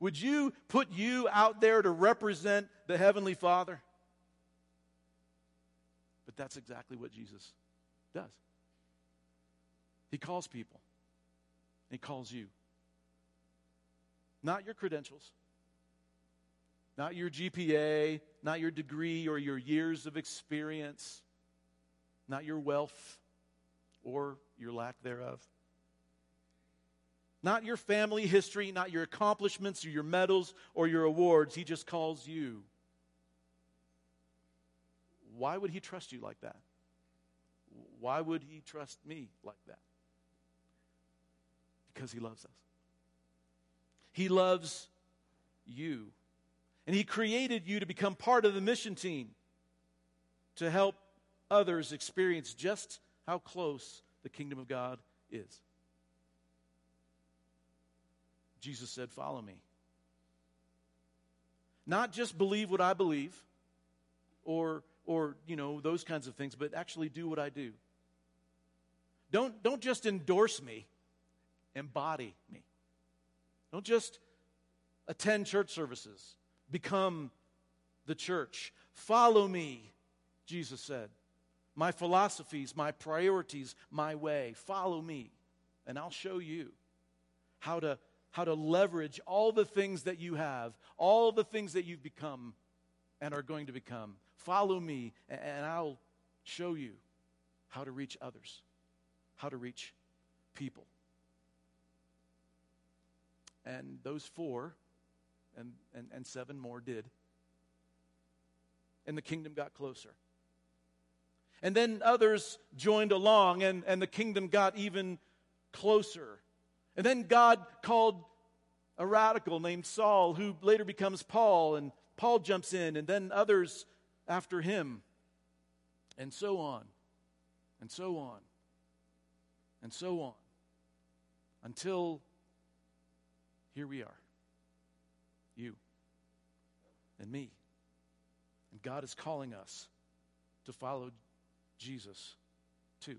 Would you put you out there to represent the Heavenly Father? But that's exactly what Jesus does. He calls people. He calls you. Not your credentials, not your GPA, not your degree or your years of experience, not your wealth or your lack thereof. Not your family history, not your accomplishments or your medals or your awards. He just calls you. Why would he trust you like that? Why would he trust me like that? Because he loves us. He loves you. And he created you to become part of the mission team to help others experience just how close the kingdom of God is. Jesus said, Follow me. Not just believe what I believe or, or you know, those kinds of things, but actually do what I do. Don't, don't just endorse me, embody me. Don't just attend church services, become the church. Follow me, Jesus said. My philosophies, my priorities, my way. Follow me, and I'll show you how to, how to leverage all the things that you have, all the things that you've become and are going to become. Follow me, and I'll show you how to reach others, how to reach people. And those four and, and, and seven more did. And the kingdom got closer. And then others joined along, and, and the kingdom got even closer. And then God called a radical named Saul, who later becomes Paul, and Paul jumps in, and then others after him, and so on, and so on, and so on, until here we are. You and me. And God is calling us to follow Jesus too.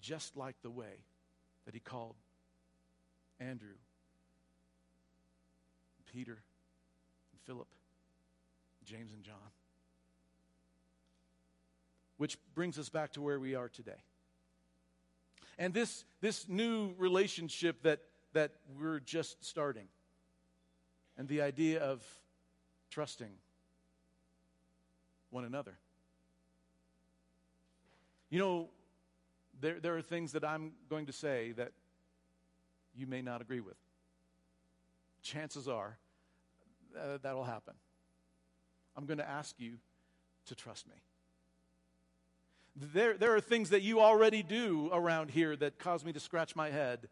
Just like the way that He called Andrew, Peter, and Philip, James, and John. Which brings us back to where we are today. And this, this new relationship that that we're just starting. And the idea of trusting one another. You know, there, there are things that I'm going to say that you may not agree with. Chances are uh, that'll happen. I'm going to ask you to trust me. There, there are things that you already do around here that cause me to scratch my head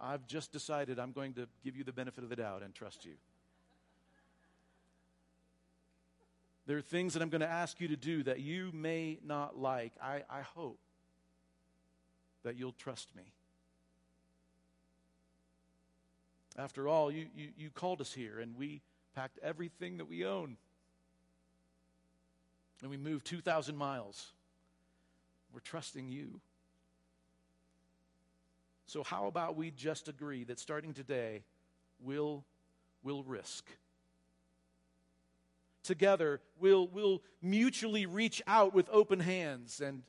I've just decided I'm going to give you the benefit of the doubt and trust you. There are things that I'm going to ask you to do that you may not like. I, I hope that you'll trust me. After all, you, you, you called us here and we packed everything that we own. And we moved 2,000 miles. We're trusting you. So, how about we just agree that starting today, we'll, we'll risk? Together, we'll, we'll mutually reach out with open hands, and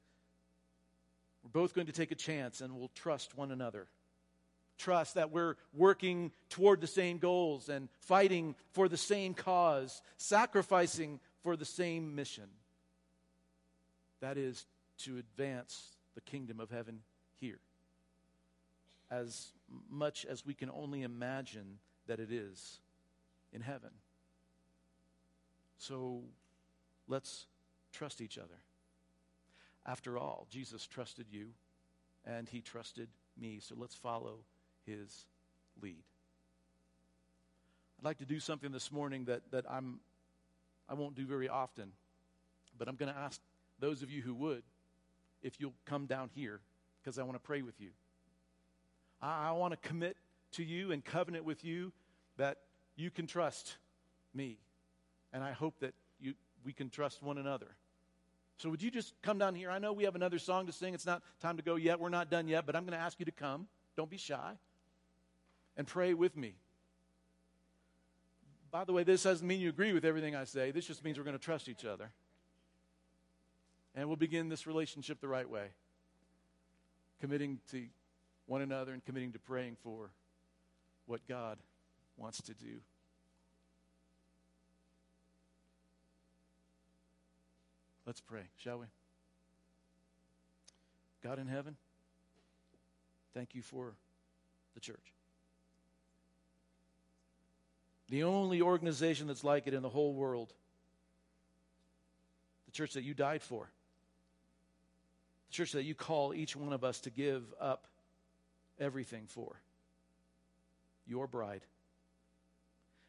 we're both going to take a chance and we'll trust one another. Trust that we're working toward the same goals and fighting for the same cause, sacrificing for the same mission. That is to advance the kingdom of heaven here as much as we can only imagine that it is in heaven. So let's trust each other. After all, Jesus trusted you and he trusted me, so let's follow his lead. I'd like to do something this morning that, that I'm, I won't do very often, but I'm going to ask those of you who would if you'll come down here because I want to pray with you. I, I want to commit to you and covenant with you that you can trust me. And I hope that you, we can trust one another. So, would you just come down here? I know we have another song to sing. It's not time to go yet. We're not done yet, but I'm going to ask you to come. Don't be shy. And pray with me. By the way, this doesn't mean you agree with everything I say. This just means we're going to trust each other. And we'll begin this relationship the right way. committing to one another and committing to praying for what God wants to do. Let's pray, shall we? God in heaven, thank you for the church. The only organization that's like it in the whole world. The church that you died for. The church that you call each one of us to give up everything for. Your bride.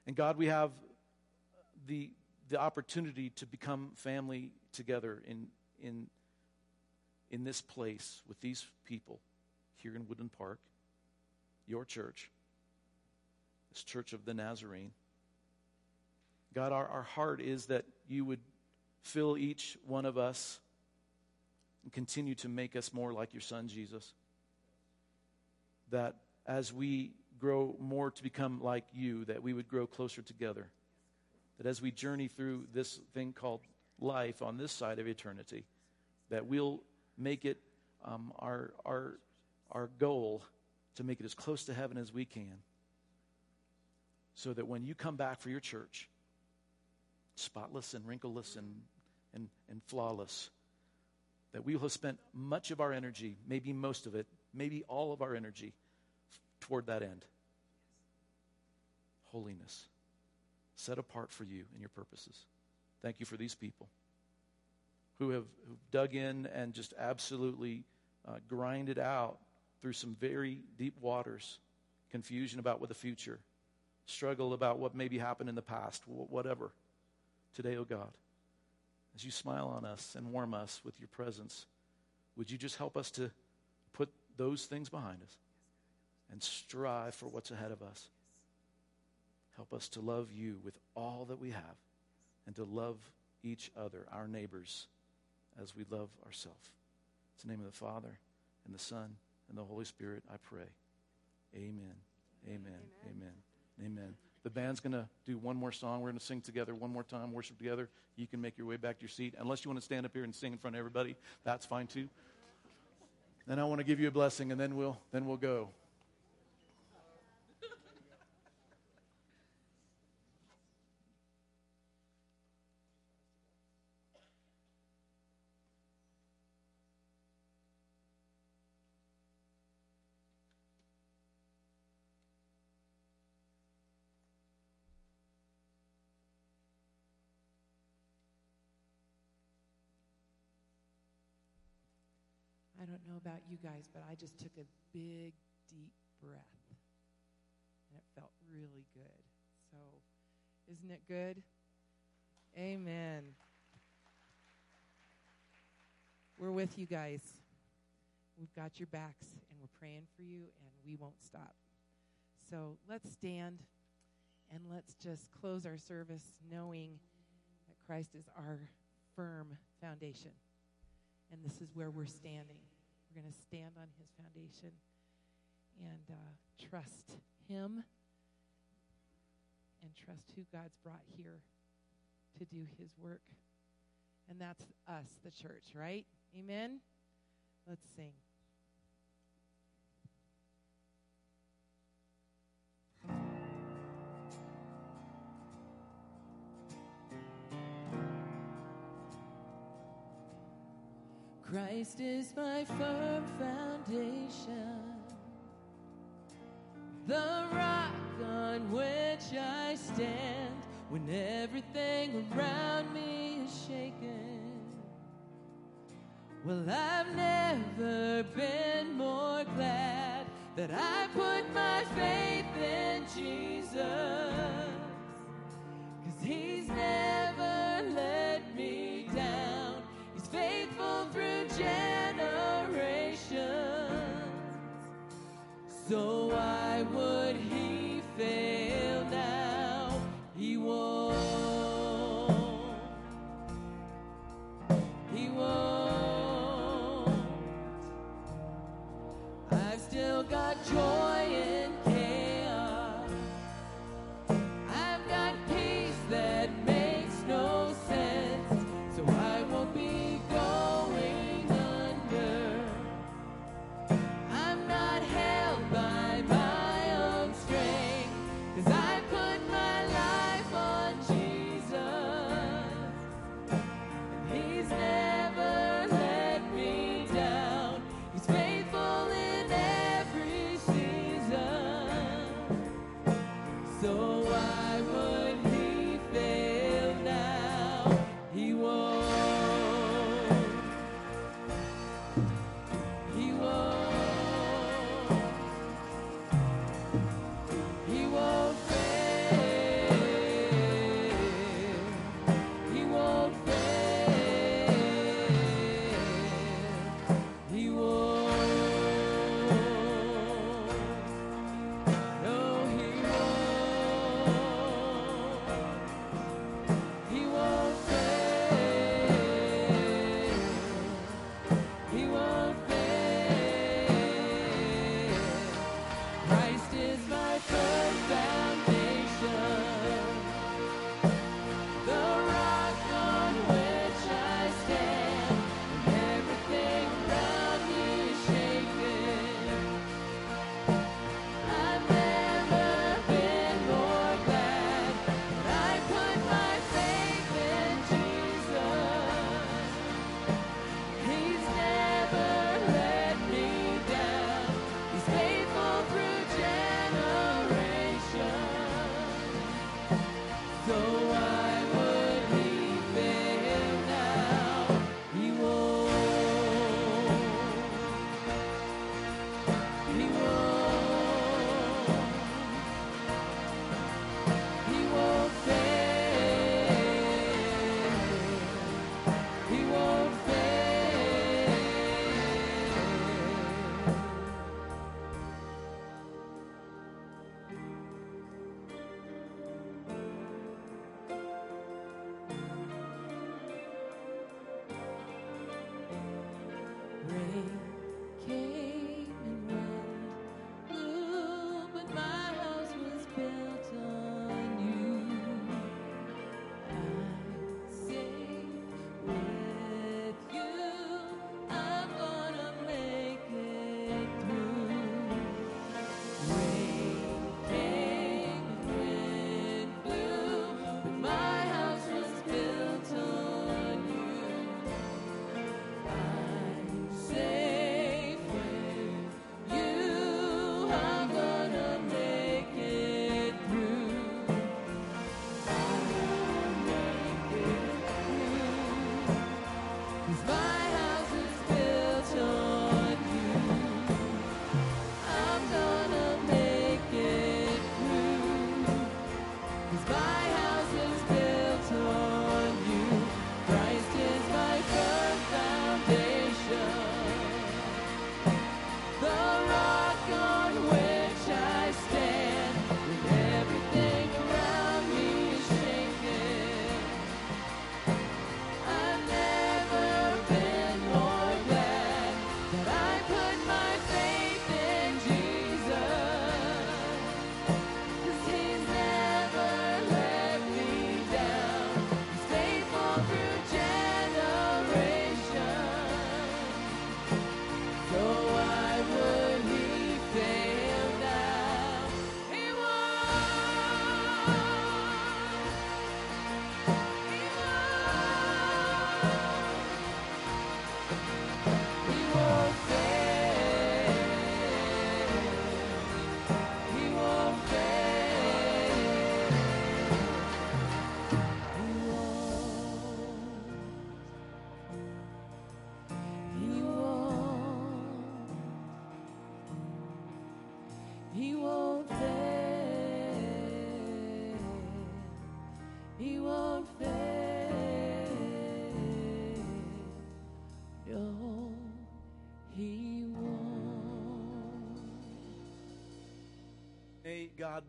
And God, we have the, the opportunity to become family together in, in, in this place with these people here in Woodland Park, your church, this church of the Nazarene. God, our, our heart is that you would fill each one of us and continue to make us more like your son, Jesus. That as we grow more to become like you, that we would grow closer together. That as we journey through this thing called life on this side of eternity, that we'll make it um, our, our, our goal to make it as close to heaven as we can. So that when you come back for your church, spotless and wrinkleless and, and, and flawless, that we will have spent much of our energy, maybe most of it, maybe all of our energy toward that end. Holiness, set apart for you and your purposes. Thank you for these people who have dug in and just absolutely uh, grinded out through some very deep waters, confusion about what the future, struggle about what maybe happened in the past, whatever. Today, oh God, as you smile on us and warm us with your presence, would you just help us to put those things behind us and strive for what's ahead of us? Help us to love you with all that we have and to love each other, our neighbors, as we love ourselves. In the name of the Father and the Son and the Holy Spirit, I pray. Amen. Amen. Amen. Amen. The band's going to do one more song. We're going to sing together one more time, worship together. You can make your way back to your seat. Unless you want to stand up here and sing in front of everybody, that's fine too. Then I want to give you a blessing, and then we'll then we'll go. I don't about you guys, but I just took a big, deep breath. And it felt really good. So, isn't it good? Amen. We're with you guys. We've got your backs, and we're praying for you, and we won't stop. So, let's stand and let's just close our service knowing that Christ is our firm foundation. And this is where we're standing. Going to stand on his foundation and uh, trust him and trust who God's brought here to do his work. And that's us, the church, right? Amen? Let's sing. Christ is my firm foundation, the rock on which I stand when everything around me is shaken. Well, I've never been more glad that I put my faith in Jesus, cause He's never let me faithful through generations. So why would he fail now? He won't. He won't. I've still got joy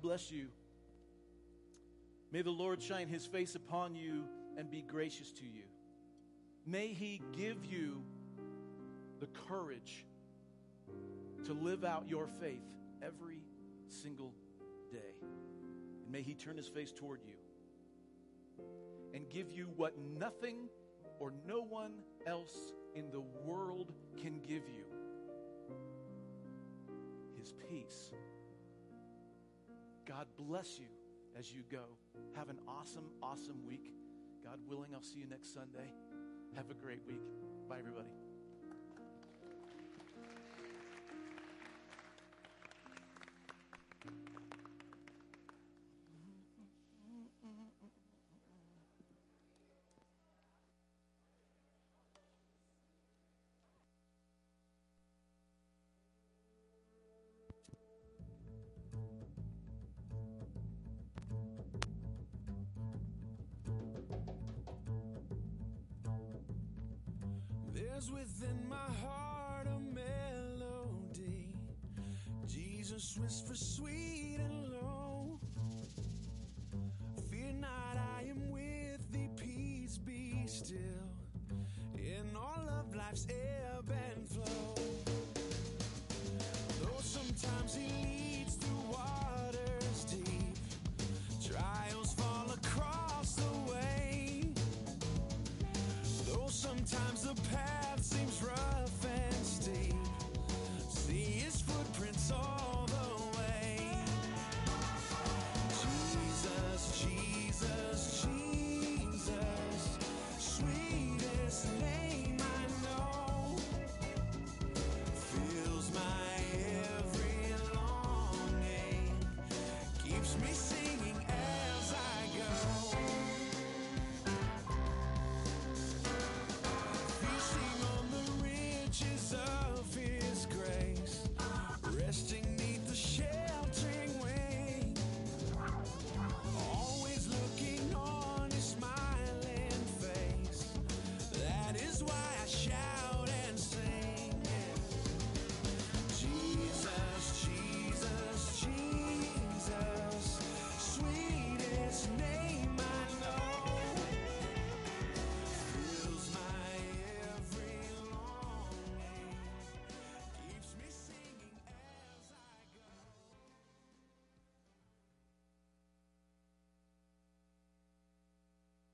bless you. May the Lord shine his face upon you and be gracious to you. May he give you the courage to live out your faith every single day. And may he turn his face toward you and give you what nothing or no one else in the world can give you his peace. God bless you as you go. Have an awesome, awesome week. God willing, I'll see you next Sunday. Have a great week. Bye, everybody. There's within my heart a melody. Jesus whispers sweet and